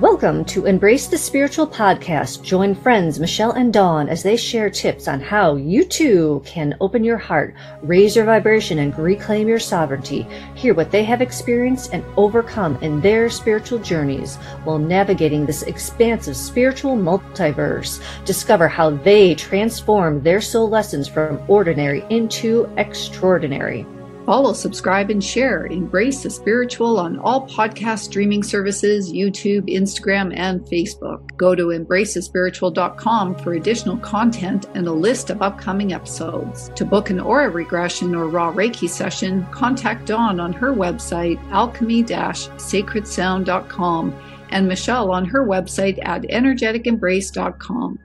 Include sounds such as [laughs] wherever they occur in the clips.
Welcome to Embrace the Spiritual podcast. Join friends Michelle and Dawn as they share tips on how you too can open your heart, raise your vibration, and reclaim your sovereignty. Hear what they have experienced and overcome in their spiritual journeys while navigating this expansive spiritual multiverse. Discover how they transform their soul lessons from ordinary into extraordinary. Follow, subscribe, and share. Embrace the spiritual on all podcast streaming services, YouTube, Instagram, and Facebook. Go to embracethespiritual.com for additional content and a list of upcoming episodes. To book an aura regression or RAAH Reiki session, contact Dawn on her website, alchemy-sacredsound.com, and Michelle on her website at energeticembrace.com.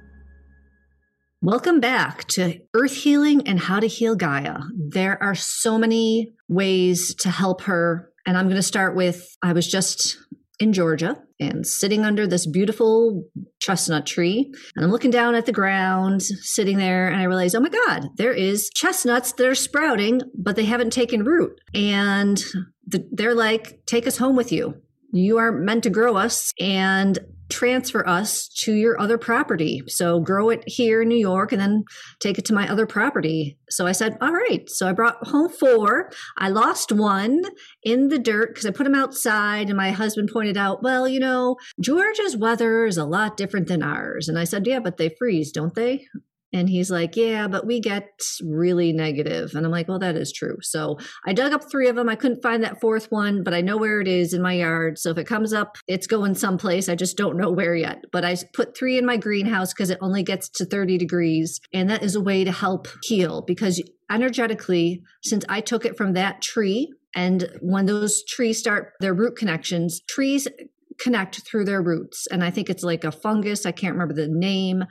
Welcome back to Earth Healing and How to Heal Gaia. There are so many ways to help her. And I'm going to start with I was just in Georgia and sitting under this beautiful chestnut tree. And I'm looking down at the ground, sitting there, and I realize, oh my God, there is chestnuts that are sprouting, but they haven't taken root. And they're like, take us home with you. You are meant to grow us. And transfer us to your other property. So grow it here in New York and then take it to my other property. So I said, all right. So I brought home four. I lost one in the dirt because I put them outside. And my husband pointed out, well, you know, Georgia's weather is a lot different than ours. And I said, yeah, but they freeze, don't they? And he's like, Yeah, but we get really negative. And I'm like, Well, that is true. So I dug up three of them. I couldn't find that fourth one, but I know where it is in my yard. So if it comes up, it's going someplace. I just don't know where yet. But I put three in my greenhouse because it only gets to 30 degrees. And that is a way to help heal because energetically, since I took it from that tree, and when those trees start their root connections, trees connect through their roots. And I think it's like a fungus. I can't remember the name,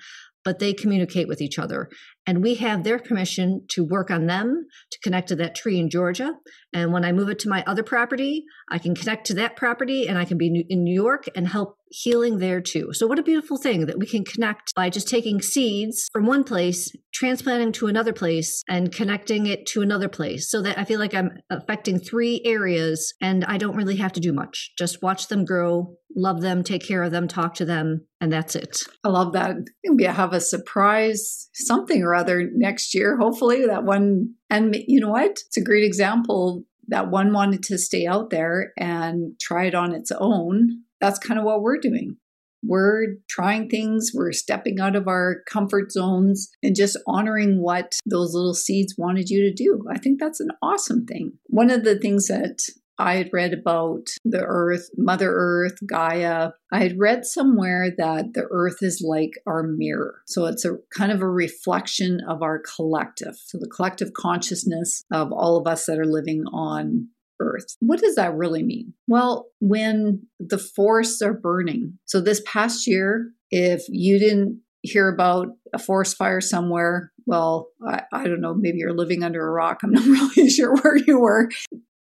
but they communicate with each other. And we have their permission to work on them to connect to that tree in Georgia. And when I move it to my other property, I can connect to that property and I can be in New York and help healing there too. So, what a beautiful thing that we can connect by just taking seeds from one place, transplanting to another place, and connecting it to another place. So that I feel like I'm affecting three areas and I don't really have to do much. Just watch them grow, love them, take care of them, talk to them, and that's it. I love that. I have a surprise something or other next year, hopefully. That one, and you know what? It's a great example. That one wanted to stay out there and try it on its own that's kind of what we're doing. We're trying things, we're stepping out of our comfort zones and just honoring what those little seeds wanted you to do. I think that's an awesome thing. One of the things that I had read about the earth, Mother Earth, Gaia. I had read somewhere that the earth is like our mirror. So it's a kind of a reflection of our collective. So the collective consciousness of all of us that are living on earth. What does that really mean? Well, when the forests are burning. So this past year, if you didn't hear about a forest fire somewhere, well, I, I don't know, maybe you're living under a rock. I'm not [laughs] really sure where you were.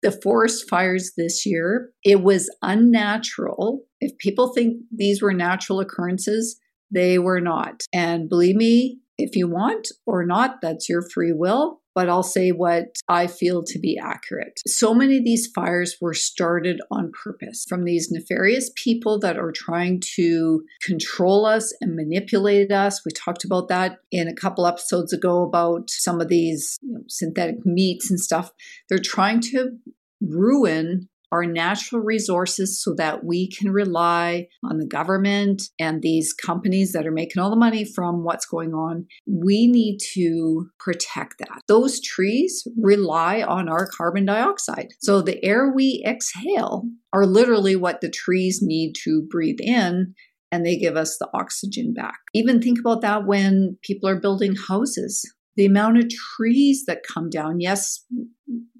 The forest fires this year, it was unnatural. If people think these were natural occurrences, they were not. And believe me, if you want or not, that's your free will but I'll say what I feel to be accurate. So many of these fires were started on purpose from these nefarious people that are trying to control us and manipulate us. We talked about that in a couple episodes ago about some of these you know, synthetic meats and stuff. They're trying to ruin our natural resources so that we can rely on the government and these companies that are making all the money from what's going on. We need to protect that. Those trees rely on our carbon dioxide. So the air we exhale are literally what the trees need to breathe in and they give us the oxygen back. Even think about that when people are building houses. The amount of trees that come down. Yes,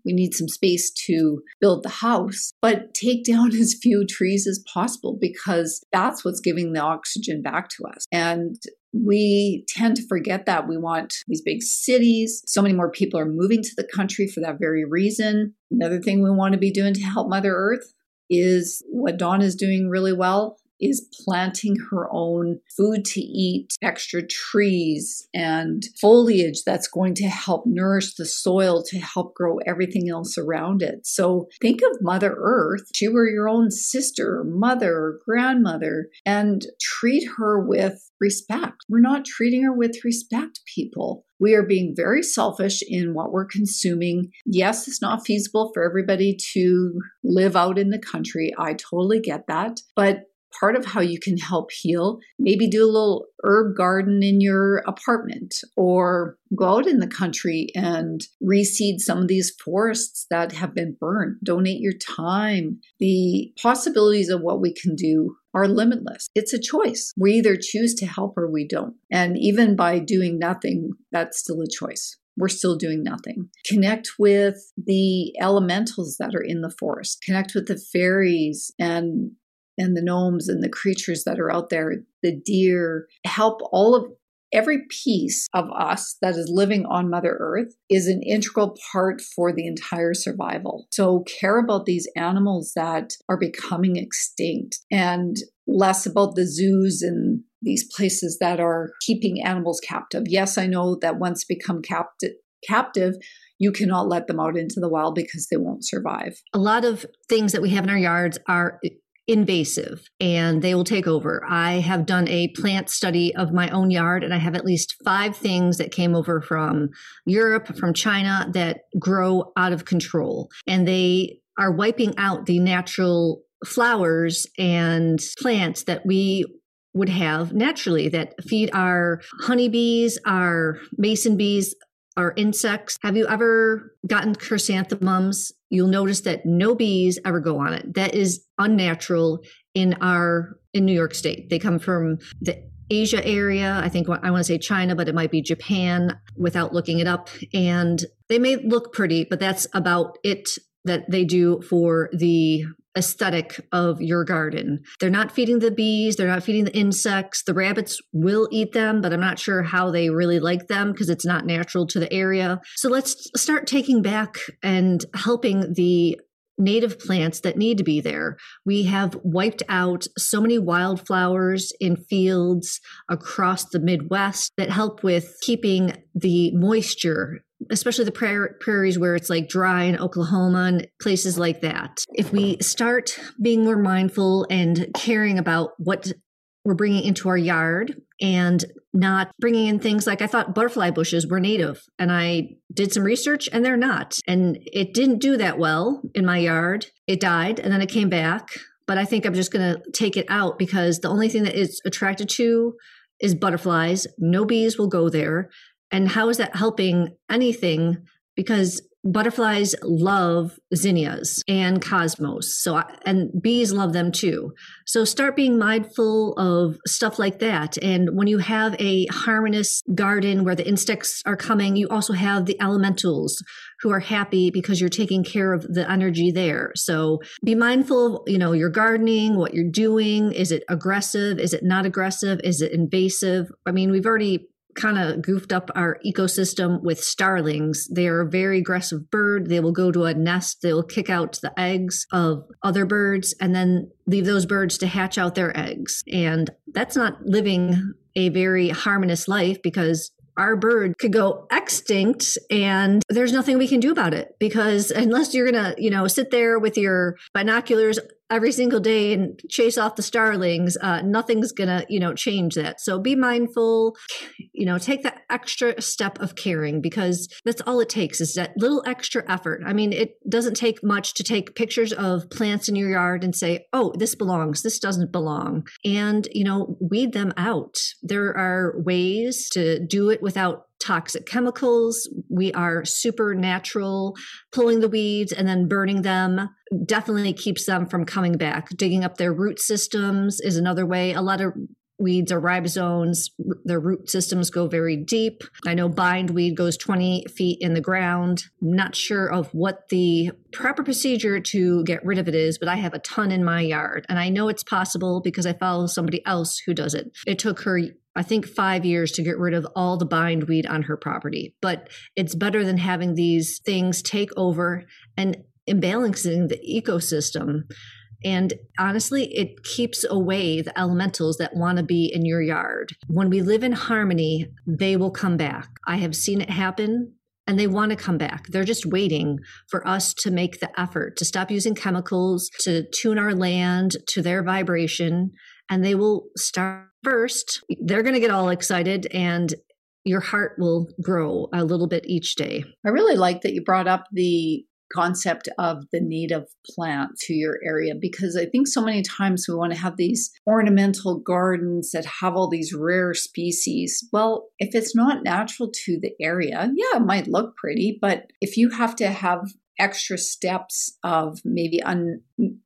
we need some space to build the house, but take down [laughs] as few trees as possible because that's what's giving the oxygen back to us. And we tend to forget that we want these big cities. So many more people are moving to the country for that very reason. Another thing we want to be doing to help Mother Earth is what Dawn is doing really well is planting her own food to eat, extra trees and foliage that's going to help nourish the soil to help grow everything else around it. So think of Mother Earth. She were your own sister, mother, grandmother, and treat her with respect. We're not treating her with respect, people. We are being very selfish in what we're consuming. Yes, it's not feasible for everybody to live out in the country. I totally get that. But part of how you can help heal. Maybe do a little herb garden in your apartment or go out in the country and reseed some of these forests that have been burned. Donate your time. The possibilities of what we can do are limitless. It's a choice. We either choose to help or we don't. And even by doing nothing, that's still a choice we're still doing nothing. Connect with the elementals that are in the forest, connect with the fairies and and the gnomes and the creatures that are out there, the deer, help all of every piece of us that is living on Mother Earth is an integral part for the entire survival. So care about these animals that are becoming extinct and less about the zoos and these places that are keeping animals captive. Yes, I know that once become captive captive you cannot let them out into the wild because they won't survive. A lot of things that we have in our yards are invasive and they will take over. I have done a plant study of my own yard and I have at least five things that came over from Europe, from China that grow out of control and they are wiping out the natural flowers and plants that we would have naturally that feed our honeybees, our mason bees, our insects. Have you ever gotten chrysanthemums? You'll notice that no bees ever go on it. That is unnatural in our in New York State. They come from the Asia area. I think I want to say China, but it might be Japan without looking it up. And they may look pretty, but that's about it that they do for the aesthetic of your garden. They're not feeding the bees, they're not feeding the insects. The rabbits will eat them, but I'm not sure how they really like them because it's not natural to the area. So let's start taking back and helping the native plants that need to be there. We have wiped out so many wildflowers in fields across the Midwest that help with keeping the moisture especially the prairies where it's like dry in Oklahoma and places like that. If we start being more mindful and caring about what we're bringing into our yard and not bringing in things like I thought butterfly bushes were native and I did some research and they're not. And it didn't do that well in my yard. It died and then it came back. But I think I'm just going to take it out because the only thing that it's attracted to is butterflies. No bees will go there. And how is that helping anything? Because butterflies love zinnias and cosmos. So and bees love them too. So start being mindful of stuff like that. And when you have a harmonious garden where the insects are coming you also have the elementals who are happy because you're taking care of the energy there. So be mindful of you know your gardening what you're doing. Is it aggressive? Is it not aggressive? Is it invasive? I mean we've already kind of goofed up our ecosystem with starlings. They are a very aggressive bird. They will go to a nest, they will kick out the eggs of other birds and then leave those birds to hatch out their eggs. And that's not living a very harmonious life because our bird could go extinct and there's nothing we can do about it because unless you're going to, you know, sit there with your binoculars every single day and chase off the starlings uh, nothing's gonna you know change that. So be mindful you know take that extra step of caring because that's all it takes is that little extra effort. I mean it doesn't take much to take pictures of plants in your yard and say oh this belongs. This doesn't belong. And you know weed them out. There are ways to do it without toxic chemicals. We are super natural. Pulling the weeds and then burning them definitely keeps them from coming back. Digging up their root systems is another way. A lot of weeds are rhizomes. Their root systems go very deep. I know bindweed goes 20 feet in the ground. not sure of what the proper procedure to get rid of it is, but I have a ton in my yard. And I know it's possible because I follow somebody else who does it. It took her I think five years to get rid of all the bindweed on her property. But it's better than having these things take over and imbalancing the ecosystem. And honestly, it keeps away the elementals that want to be in your yard. When we live in harmony, they will come back. I have seen it happen and they want to come back. They're just waiting for us to make the effort to stop using chemicals, to tune our land to their vibration, and they will start first. They're going to get all excited and your heart will grow a little bit each day. I really like that you brought up the concept of the native plant to your area because I think so many times we want to have these ornamental gardens that have all these rare species. Well, if it's not natural to the area, yeah, it might look pretty, but if you have to have extra steps of maybe un,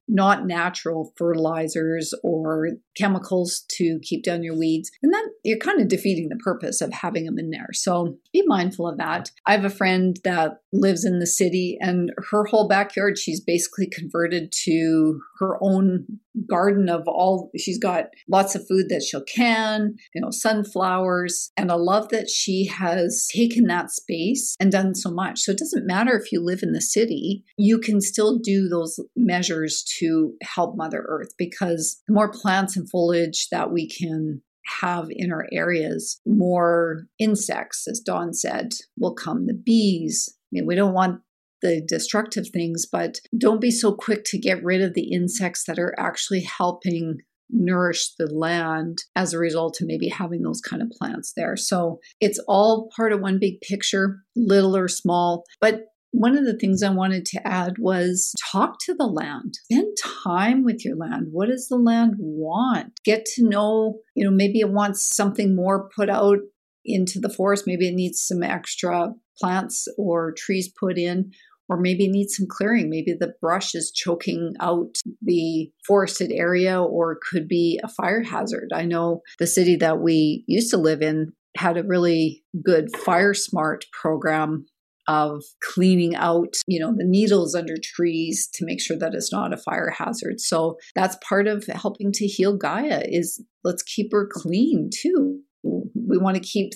not natural fertilizers or chemicals to keep down your weeds. And then you're kind of defeating the purpose of having them in there. So be mindful of that. I have a friend that lives in the city and her whole backyard, she's basically converted to her own garden of all she's got lots of food that she'll can you know sunflowers and i love that she has taken that space and done so much so it doesn't matter if you live in the city you can still do those measures to help mother earth because the more plants and foliage that we can have in our areas more insects as dawn said will come the bees I mean, we don't want the destructive things, but don't be so quick to get rid of the insects that are actually helping nourish the land as a result of maybe having those kind of plants there. So it's all part of one big picture, little or small. But one of the things I wanted to add was talk to the land. Spend time with your land. What does the land want? Get to know, you know, maybe it wants something more put out into the forest. Maybe it needs some extra plants or trees put in or maybe needs some clearing. Maybe the brush is choking out the forested area or could be a fire hazard. I know the city that we used to live in had a really good fire smart program of cleaning out, you know, the needles under trees to make sure that it's not a fire hazard. So that's part of helping to heal Gaia is let's keep her clean too. We want to keep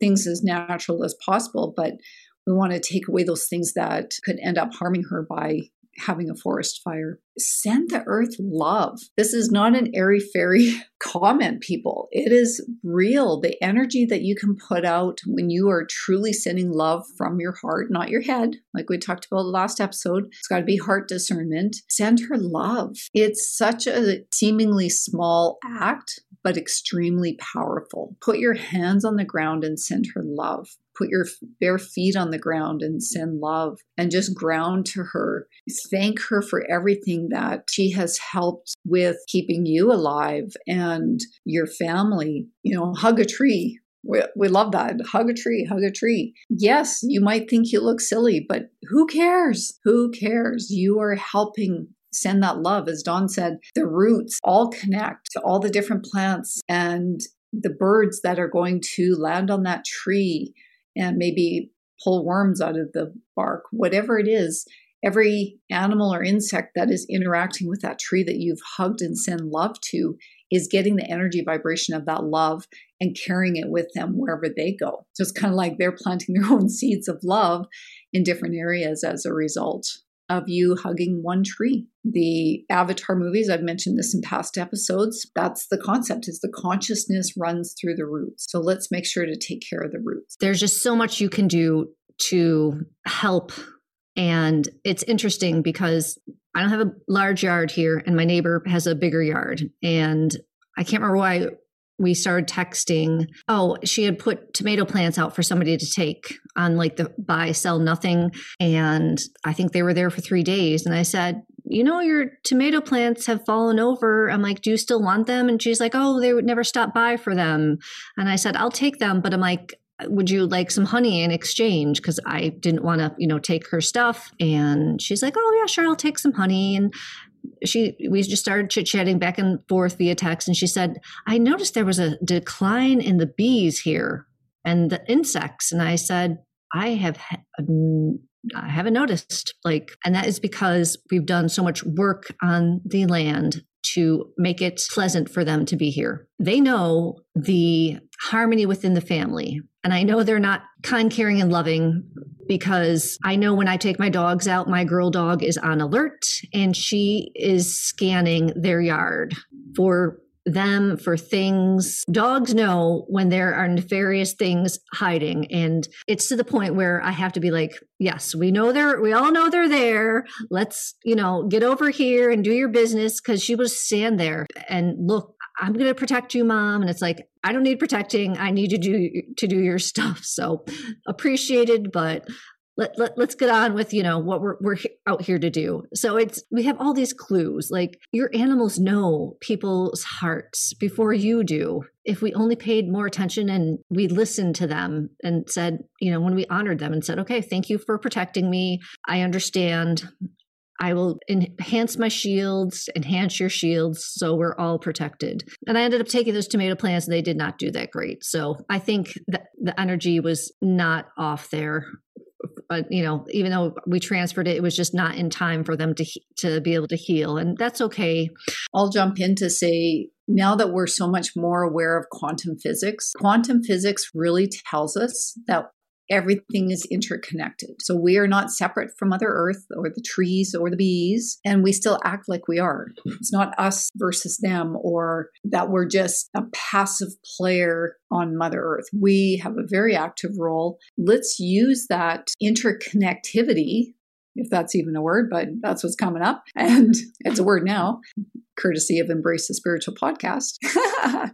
things as natural as possible, but we want to take away those things that could end up harming her by having a forest fire. Send the earth love. This is not an airy fairy [laughs] comment, people. It is real. The energy that you can put out when you are truly sending love from your heart, not your head, like we talked about last episode. It's got to be heart discernment. Send her love. It's such a seemingly small act, but extremely powerful. Put your hands on the ground and send her love. Put your bare feet on the ground and send love and just ground to her. Thank her for everything that she has helped with keeping you alive and your family. You know, hug a tree. We, we love that. Hug a tree, hug a tree. Yes, you might think you look silly, but who cares? Who cares? You are helping send that love. As Dawn said, the roots all connect to all the different plants and the birds that are going to land on that tree and maybe pull worms out of the bark, whatever it is. Every animal or insect that is interacting with that tree that you've hugged and sent love to is getting the energy vibration of that love and carrying it with them wherever they go. So it's kind of like they're planting their [laughs] own seeds of love in different areas as a result of you hugging one tree. The Avatar movies, I've mentioned this in past episodes, that's the concept is the consciousness runs through the roots. So let's make sure to take care of the roots. There's just so much you can do to help and it's interesting because I don't have a large yard here and my neighbor has a bigger yard and I can't remember why we started texting. Oh, she had put tomato plants out for somebody to take on like the buy, sell nothing. And I think they were there for three days. And I said, You know, your tomato plants have fallen over. I'm like, Do you still want them? And she's like, Oh, they would never stop by for them. And I said, I'll take them. But I'm like, would you like some honey in exchange because i didn't want to you know take her stuff and she's like oh yeah sure i'll take some honey and she we just started chit chatting back and forth via text, and she said, "I noticed there was a decline in the bees here and the insects," and I said, "I have." I haven't noticed like and that is because we've done so much work on the land to make it pleasant for them to be here. They know the harmony within the family. And I know they're not kind, caring, and loving because I know when I take my dogs out, my girl dog is on alert and she is scanning their yard for them for things. Dogs know when there are nefarious things hiding. And it's to the point where I have to be like, yes, we know they're, we all know they're there. Let's, you know, get over here and do your business. Cause she will stand there and look, I'm going to protect you, mom. And it's like, I don't need protecting. I need to do, to do your [laughs] stuff. So appreciated, but let, let, let's get on with you know what we're, we're out here to do so it's we have all these clues like your animals know people's hearts before you do if we only paid more attention and we listened to them and said you know when we honored them and said okay thank you for protecting me i understand I will enhance my shields, enhance your shields, so we're all protected. And I ended up taking those tomato plants, and they did not do that great. So I think that the energy was not off there but you know even though we transferred it it was just not in time for them to to be able to heal and that's okay i'll jump in to say now that we're so much more aware of quantum physics quantum physics really tells us that everything is interconnected. So we are not separate from Mother Earth or the trees or the bees, and we still act like we are. Mm-hmm. It's not us versus them or that we're just a passive player on Mother Earth. We have a very active role. Let's use that interconnectivity if that's even a word, but that's what's coming up. [laughs] And it's a word now, courtesy of Embrace the Spiritual podcast.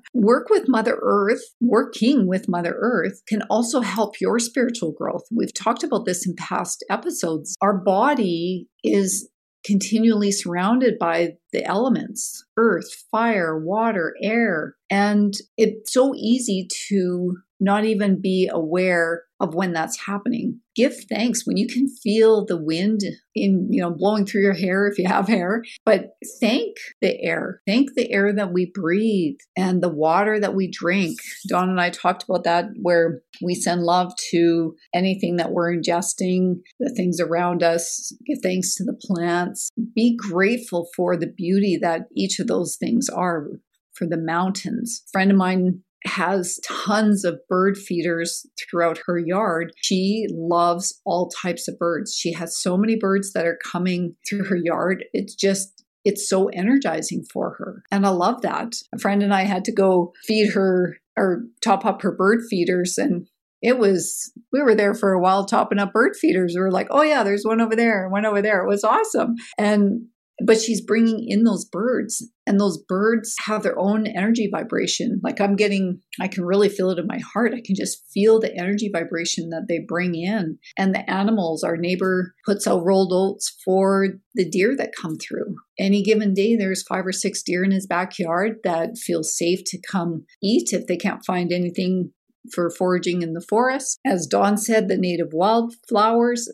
[laughs] Work with Mother Earth, working with Mother Earth can also help your spiritual growth. We've talked about this in past episodes. Our body is continually surrounded by the elements earth, fire, water, air. And it's so easy to not even be aware of when that's happening. Give thanks when you can feel the wind in, you know, blowing through your hair if you have hair, but thank the air. Thank the air that we breathe and the water that we drink. Dawn and I talked about that where we send love to anything that we're ingesting, the things around us. Give thanks to the plants. Be grateful for the beauty that each of those things are for the mountains. A friend of mine has tons of bird feeders throughout her yard. She loves all types of birds. She has so many birds that are coming through her yard. It's just it's so energizing for her. And I love that. A friend and I had to go feed her or top up her bird feeders and it was we were there for a while topping up bird feeders we were like oh yeah there's one over there one over there it was awesome and but she's bringing in those birds and those birds have their own energy vibration. Like i'm getting i can really feel it in my heart. I can just feel the energy vibration that they bring in and the animals our neighbor puts out rolled oats for the deer that come through. Any given day there's five or six deer in his backyard that feel safe to come eat if they can't find anything for foraging in the forest. As dawn said the native wildflowers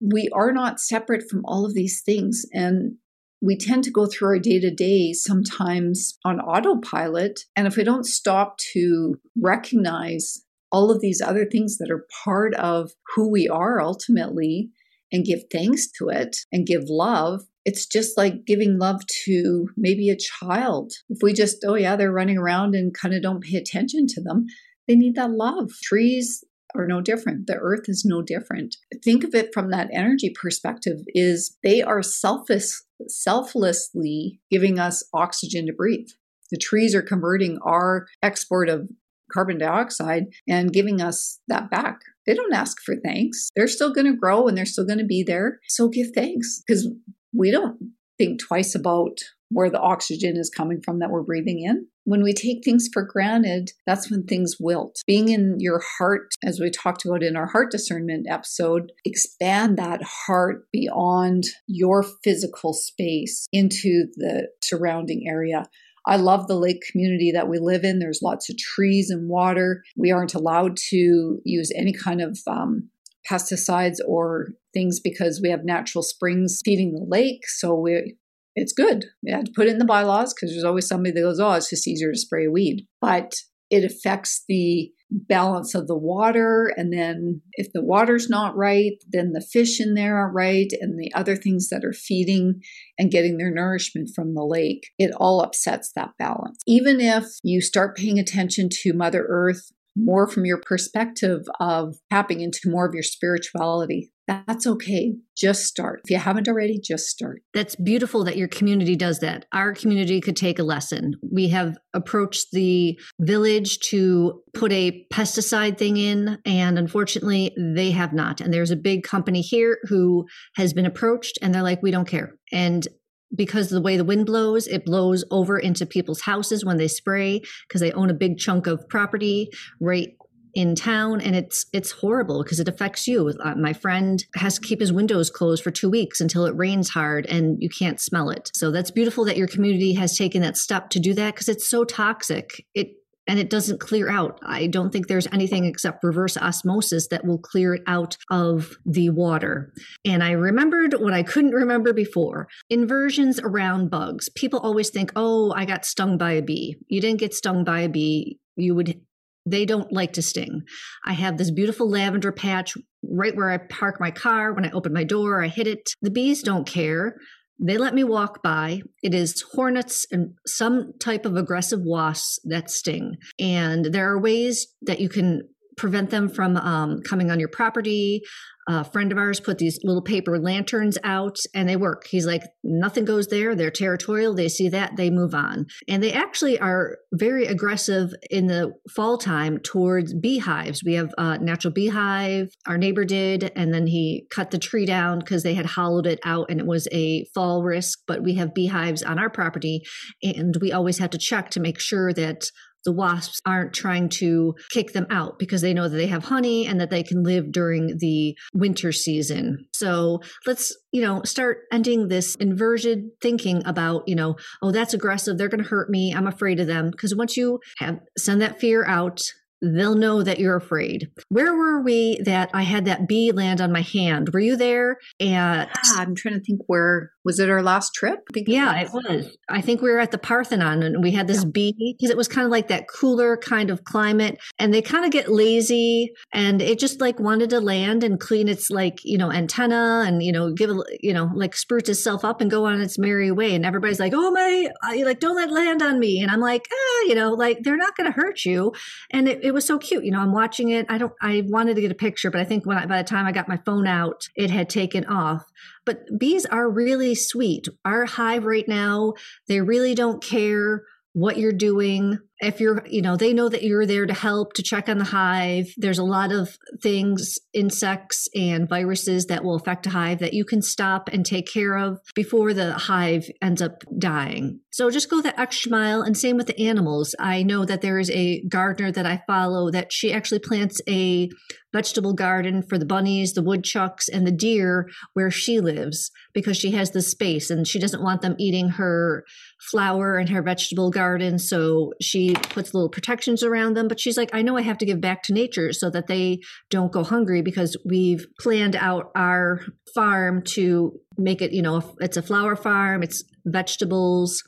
we are not separate from all of these things. And we tend to go through our day to day sometimes on autopilot. And if we don't stop to recognize all of these other things that are part of who we are ultimately and give thanks to it and give love, it's just like giving love to maybe a child. If we just, oh yeah, they're running around and kind of don't pay attention to them, they need that love. Trees, are no different. The earth is no different. Think of it from that energy perspective is they are selfish selflessly giving us oxygen to breathe. The trees are converting our export of carbon dioxide and giving us that back. They don't ask for thanks. They're still going to grow and they're still going to be there. So give thanks because we don't think twice about where the oxygen is coming from that we're breathing in. When we take things for granted, that's when things wilt. Being in your heart, as we talked about in our heart discernment episode, expand that heart beyond your physical space into the surrounding area. I love the lake community that we live in. There's lots of trees and water. We aren't allowed to use any kind of um, pesticides or things because we have natural springs feeding the lake. So we it's good. We had to put it in the bylaws because there's always somebody that goes, oh, it's just easier to spray weed. But it affects the balance of the water. And then if the water's not right, then the fish in there are right. And the other things that are feeding and getting their nourishment from the lake, it all upsets that balance. Even if you start paying attention to Mother Earth more from your perspective of tapping into more of your spirituality. That's okay. Just start. If you haven't already, just start. That's beautiful that your community does that. Our community could take a lesson. We have approached the village to put a pesticide thing in, and unfortunately, they have not. And there's a big company here who has been approached, and they're like, we don't care. And because the way the wind blows, it blows over into people's houses when they spray because they own a big chunk of property right in town and it's it's horrible because it affects you. Uh, my friend has to keep his windows closed for two weeks until it rains hard and you can't smell it. So that's beautiful that your community has taken that step to do that because it's so toxic. It and it doesn't clear out. I don't think there's anything except reverse osmosis that will clear it out of the water. And I remembered what I couldn't remember before inversions around bugs. People always think, oh, I got stung by a bee. You didn't get stung by a bee. You would they don't like to sting. I have this beautiful lavender patch right where I park my car. When I open my door, I hit it. The bees don't care. They let me walk by. It is hornets and some type of aggressive wasps that sting. And there are ways that you can prevent them from um, coming on your property a friend of ours put these little paper lanterns out and they work. He's like, nothing goes there. They're territorial. They see that, they move on. And they actually are very aggressive in the fall time towards beehives. We have a natural beehive, our neighbor did, and then he cut the tree down because they had hollowed it out and it was a fall risk. But we have beehives on our property and we always have to check to make sure that the wasps aren't trying to kick them out because they know that they have honey and that they can live during the winter season. So let's, you know, start ending this inverted thinking about, you know, oh, that's aggressive. They're going to hurt me. I'm afraid of them. Because once you have send that fear out, they'll know that you're afraid. Where were we that I had that bee land on my hand? Were you there? And I'm trying to think where was it our last trip? Yeah, it was. it was. I think we were at the Parthenon and we had this yeah. bee because it was kind of like that cooler kind of climate. And they kind of get lazy and it just like wanted to land and clean its like, you know, antenna and, you know, give a, you know, like spruce itself up and go on its merry way. And everybody's like, oh my, like, don't let land on me. And I'm like, ah, you know, like they're not going to hurt you. And it, it was so cute. You know, I'm watching it. I don't, I wanted to get a picture, but I think when I, by the time I got my phone out, it had taken off. But bees are really sweet. Our hive right now, they really don't care what you're doing. If you're you know they know that you're there to help to check on the hive. There's a lot of things insects and viruses that will affect a hive that you can stop and take care of before the hive ends up dying. So just go the extra mile and same with the animals. I know that there is a gardener that i follow that she actually plants a vegetable garden for the bunnies the woodchucks and the deer where she lives because she has the space and she doesn't want them eating her flower and her vegetable garden so she puts little protections around them. But she's like, I know I have to give back to nature so that they don't go hungry because we've planned out our farm to make it, you know, it's a flower farm, it's vegetables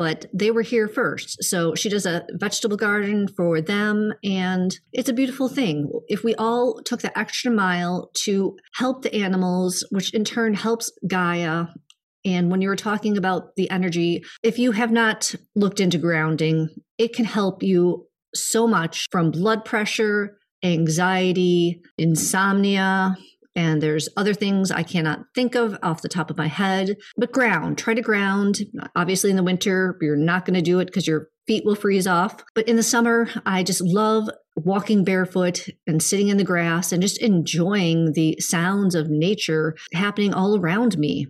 but they were here first. So she does a vegetable garden for them, and it's a beautiful thing. If we all took the extra mile to help the animals, which in turn helps Gaia and when you were talking about the energy, if you have not looked into grounding, it can help you so much from blood pressure, anxiety, insomnia, and there's other things I cannot think of off the top of my head. But ground, try to ground. Obviously, in the winter, you're not going to do it because your feet will freeze off. But in the summer, I just love walking barefoot and sitting in the grass and just enjoying the sounds of nature happening all around me.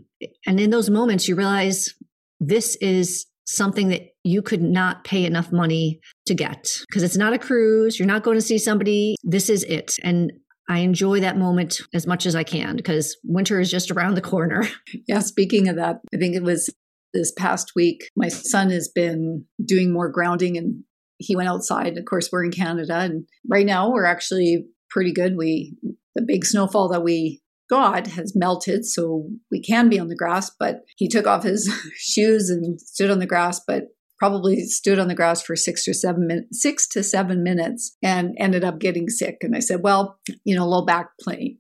And in those moments, you realize this is something that you could not pay enough money to get because it's not a cruise. You're not going to see somebody. This is it. And I enjoy that moment as much as I can because winter is just around the corner. [laughs] Yeah, speaking of that, I think it was this past week, my son has been doing more grounding and he went outside. Of course, we're in Canada and right now we're actually pretty good. We, the big snowfall that we got has melted, so we can be on the grass, but he took off his [laughs] shoes and stood on the grass, but probably stood on the grass for six or seven minutes, six to seven minutes and ended up getting sick. And I said, well, you know, low back pain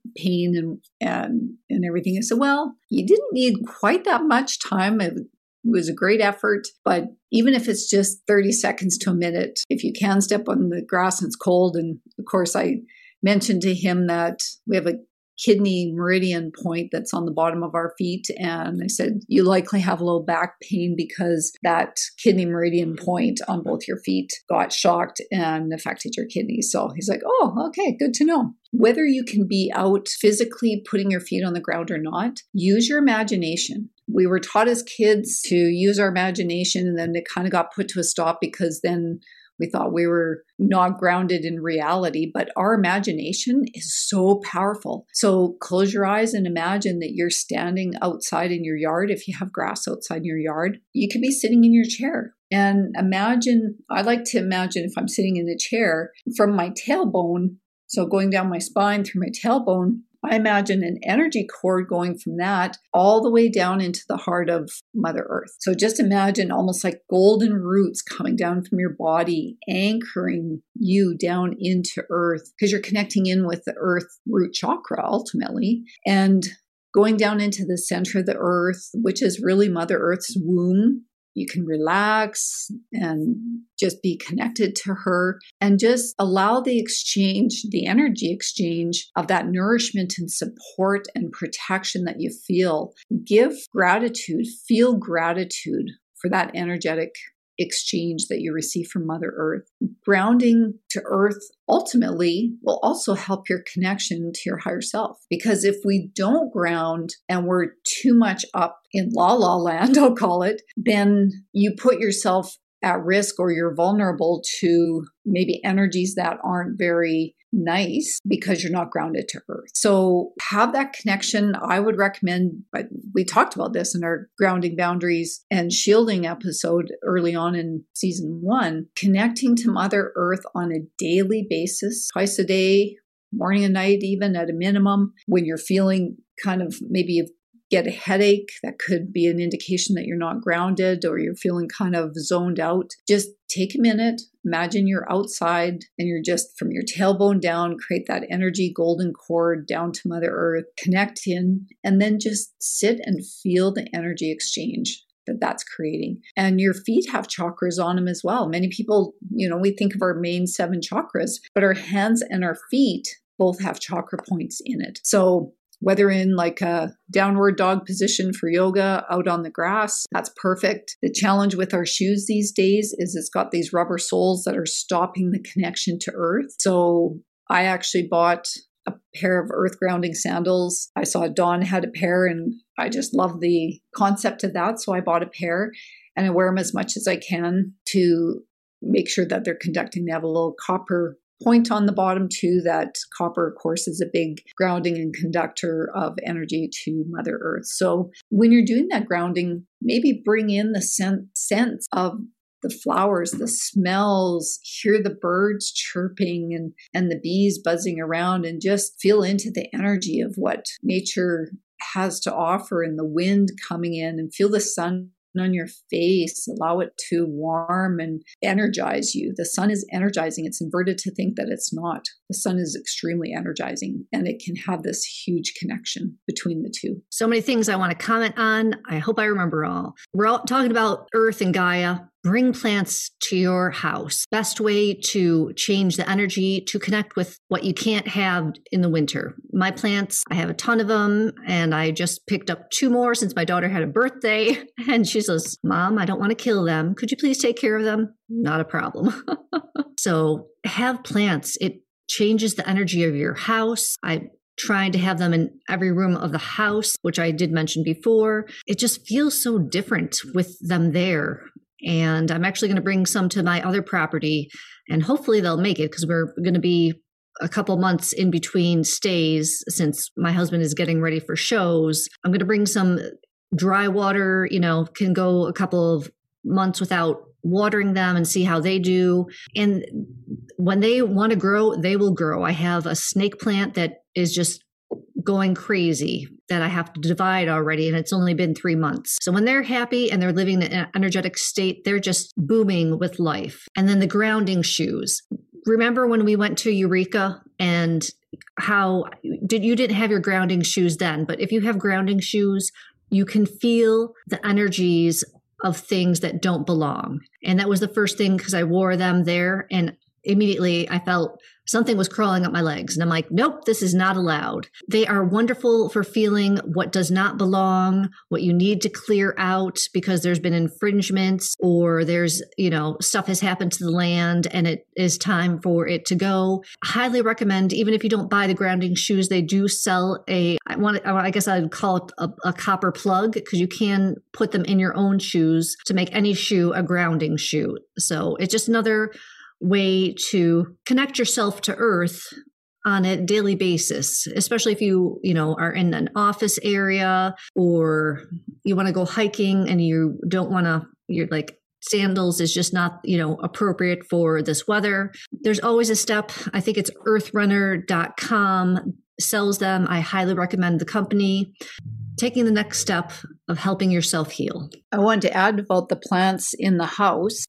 and, and, and everything. I said, well, you didn't need quite that much time. It was a great effort, but even if it's just 30 seconds to a minute, if you can step on the grass and it's cold, and of course, I mentioned to him that we have a kidney meridian point that's on the bottom of our feet. And I said, You likely have low back pain because that kidney meridian point on both your feet got shocked and affected your kidneys. So he's like, Oh, okay, good to know. Whether you can be out physically putting your feet on the ground or not, use your imagination. We were taught as kids to use our imagination, and then it kind of got put to a stop because then we thought we were not grounded in reality, but our imagination is so powerful. So close your eyes and imagine that you're standing outside in your yard. If you have grass outside your yard, you could be sitting in your chair. And imagine, I like to imagine if I'm sitting in the chair from my tailbone, so going down my spine through my tailbone, I imagine an energy cord going from that all the way down into the heart of Mother Earth. So just imagine almost like golden roots coming down from your body, anchoring you down into Earth because you're connecting in with the Earth root chakra ultimately. And going down into the center of the earth, which is really Mother Earth's womb, you can relax and just be connected to her and just allow the exchange, the energy exchange of that nourishment and support and protection that you feel. Give gratitude, feel gratitude for that energetic exchange that you receive from Mother Earth. Grounding to Earth ultimately will also help your connection to your higher self. Because if we don't ground and we're too much up in la la land, [laughs] I'll call it, then you put yourself at risk or you're vulnerable to maybe energies that aren't very nice because you're not grounded to earth. So have that connection. I would recommend, but we talked about this in our grounding boundaries and shielding episode early on in season one, connecting to Mother Earth on a daily basis, twice a day, morning and night, even at a minimum, when you're feeling kind of maybe get a headache, that could be an indication that you're not grounded or you're feeling kind of zoned out. Just take a minute, imagine you're outside and you're just from your tailbone down, create that energy golden cord down to Mother Earth, connect in, and then just sit and feel the energy exchange that that's creating. And your feet have chakras on them as well. Many people, you know, we think of our main seven chakras, but our hands and our feet both have chakra points in it. So whether in like a downward dog position for yoga out on the grass, that's perfect. The challenge with our shoes these days is it's got these rubber soles that are stopping the connection to earth. So I actually bought a pair of earth grounding sandals. I saw Dawn had a pair and I just love the concept of that. So I bought a pair and I wear them as much as I can to make sure that they're conducting. They have a little copper point on the bottom too that copper of course is a big grounding and conductor of energy to mother earth. So when you're doing that grounding maybe bring in the sense, sense of the flowers the smells hear the birds chirping and and the bees buzzing around and just feel into the energy of what nature has to offer and the wind coming in and feel the sun on your face, allow it to warm and energize you. The sun is energizing. It's inverted to think that it's not. The sun is extremely energizing and it can have this huge connection between the two. So many things I want to comment on. I hope I remember all. We're all talking about Earth and Gaia. Bring plants to your house. Best way to change the energy to connect with what you can't have in the winter. My plants, I have a ton of them, and I just picked up two more since my daughter had a birthday. [laughs] And she says, Mom, I don't want to kill them. Could you please take care of them? Not a problem. [laughs] so have plants. It changes the energy of your house. I trying to have them in every room of the house, which I did mention before. It just feels so different with them there. And I'm actually going to bring some to my other property and hopefully they'll make it because we're going to be a couple months in between stays since my husband is getting ready for shows. I'm going to bring some dry water, you know, can go a couple of months without watering them and see how they do. And when they want to grow, they will grow. I have a snake plant that is just going crazy that I have to divide already, and it's only been three months. So when they're happy and they're living in an energetic state, they're just booming with life. And then the grounding shoes. Remember when we went to Eureka and how did you didn't have your grounding shoes then, but if you have grounding shoes, you can feel the energies of things that don't belong. And that was the first thing because I wore them there and immediately I felt something was crawling up my legs. And I'm like, nope, this is not allowed. They are wonderful for feeling what does not belong, what you need to clear out because there's been infringements or there's, you know, stuff has happened to the land and it is time for it to go. Highly recommend, even if you don't buy the grounding shoes, they do sell a, I want I guess I would call it a, a copper plug because you can put them in your own shoes to make any shoe a grounding shoe. So it's just another way to connect yourself to earth on a daily basis especially if you you know are in an office area or you want to go hiking and you don't want to you're like sandals is just not you know appropriate for this weather. There's always a step. I think it's earthrunner.com sells them. I highly recommend the company. Taking the next step of helping yourself heal. I want to add about the plants in the house.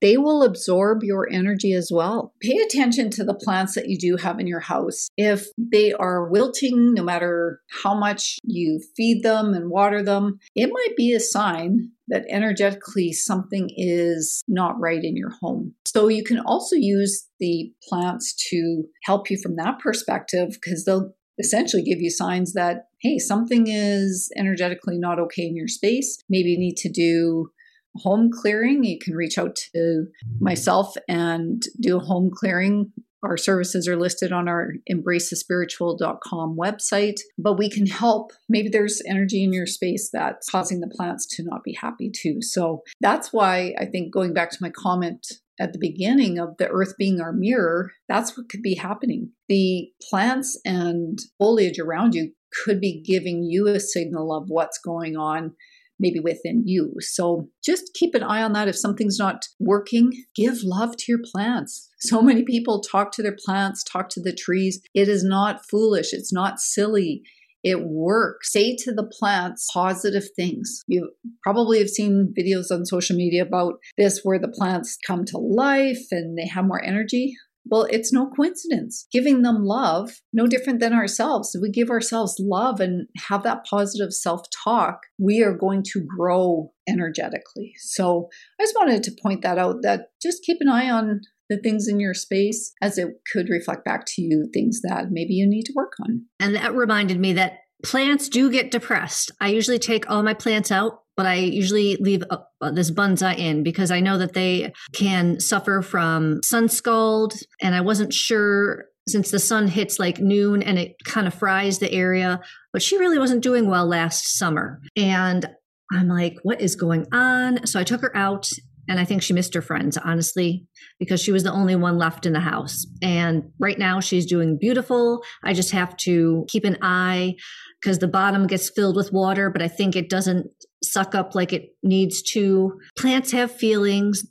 They will absorb your energy as well. Pay attention to the plants that you do have in your house. If they are wilting, no matter how much you feed them and water them, it might be a sign that energetically something is not right in your home. So you can also use the plants to help you from that perspective because they'll essentially give you signs that, hey, something is energetically not okay in your space. Maybe you need to do home clearing. You can reach out to myself and do a home clearing. Our services are listed on our embracethespiritual.com website, but we can help. Maybe there's energy in your space that's causing the plants to not be happy too. So that's why I think going back to my comment at the beginning of the earth being our mirror, that's what could be happening. The plants and foliage around you could be giving you a signal of what's going on maybe within you. So just keep an eye on that. If something's not working, give love to your plants. So many people talk to their plants, talk to the trees. It is not foolish, it's not silly. It works. Say to the plants positive things. You probably have seen videos on social media about this where the plants come to life and they have more energy. Well, it's no coincidence. Giving them love, no different than ourselves. If we give ourselves love and have that positive self talk, we are going to grow energetically. So I just wanted to point that out that just keep an eye on the things in your space as it could reflect back to you things that maybe you need to work on. And that reminded me that plants do get depressed. I usually take all my plants out, but I usually leave uh, this bonsai in because I know that they can suffer from sun scald. And I wasn't sure since the sun hits like noon and it kind of fries the area, but she really wasn't doing well last summer. And I'm like, what is going on? So I took her out and I think she missed her friends, honestly, because she was the only one left in the house. And right now she's doing beautiful. I just have to keep an eye because the bottom gets filled with water, but I think it doesn't suck up like it needs to. Plants have feelings.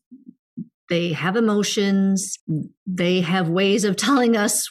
They have emotions. They have ways of [laughs] telling us,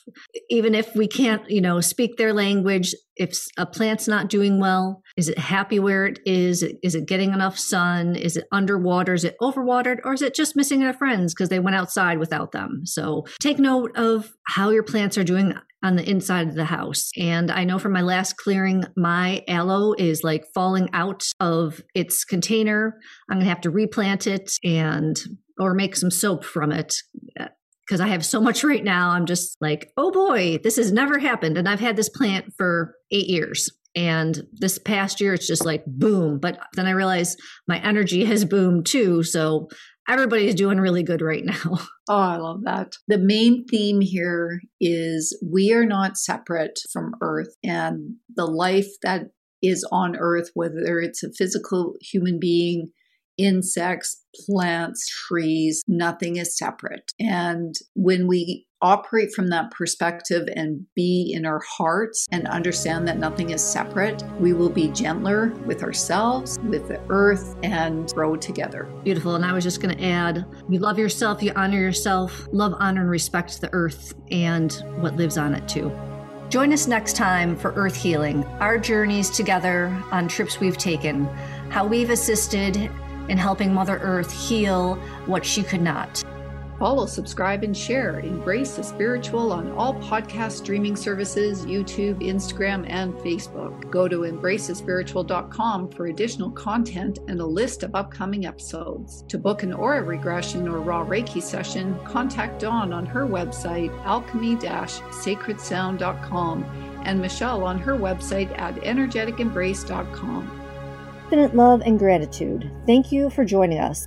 even if we can't, you know, speak their language, if a plant's not doing well, is it happy where it is? Is it getting enough sun? Is it underwater? Is it overwatered? Or is it just missing their friends because they went outside without them? So take note of how your plants are doing on the inside of the house. And I know from my last clearing, my aloe is like falling out of its container. I'm going to have to replant it and or make some soap from it uh, because I have so much right now. I'm just like, oh boy, this has never happened. And I've had this plant for eight years. And this past year, it's just like boom. But then I realize my energy [laughs] has boomed too. So everybody's doing really good right now. [laughs] Oh, I love that. The main theme here is we are not separate from Earth and the life that is on Earth, whether it's a physical human being, insects, plants, trees, nothing is separate. And when we operate from that perspective and be in our hearts and understand that nothing is separate, we will be gentler with ourselves, with the earth, and grow together. Beautiful. And I was just going to add you love yourself, you honor yourself, love, honor, and respect the earth and what lives on it too. Join us next time for Earth Healing, our journeys together on trips we've taken, how we've assisted in helping Mother Earth heal what she could not. Follow, subscribe, and share. Embrace the spiritual on all podcast streaming services, YouTube, Instagram, and Facebook. Go to embracethespiritual.com for additional content and a list of upcoming episodes. To book an aura regression or RAAH Reiki session, contact Dawn on her website, alchemy-sacredsound.com, and Michelle on her website at energeticembrace.com. Infinite love and gratitude. Thank you for joining us.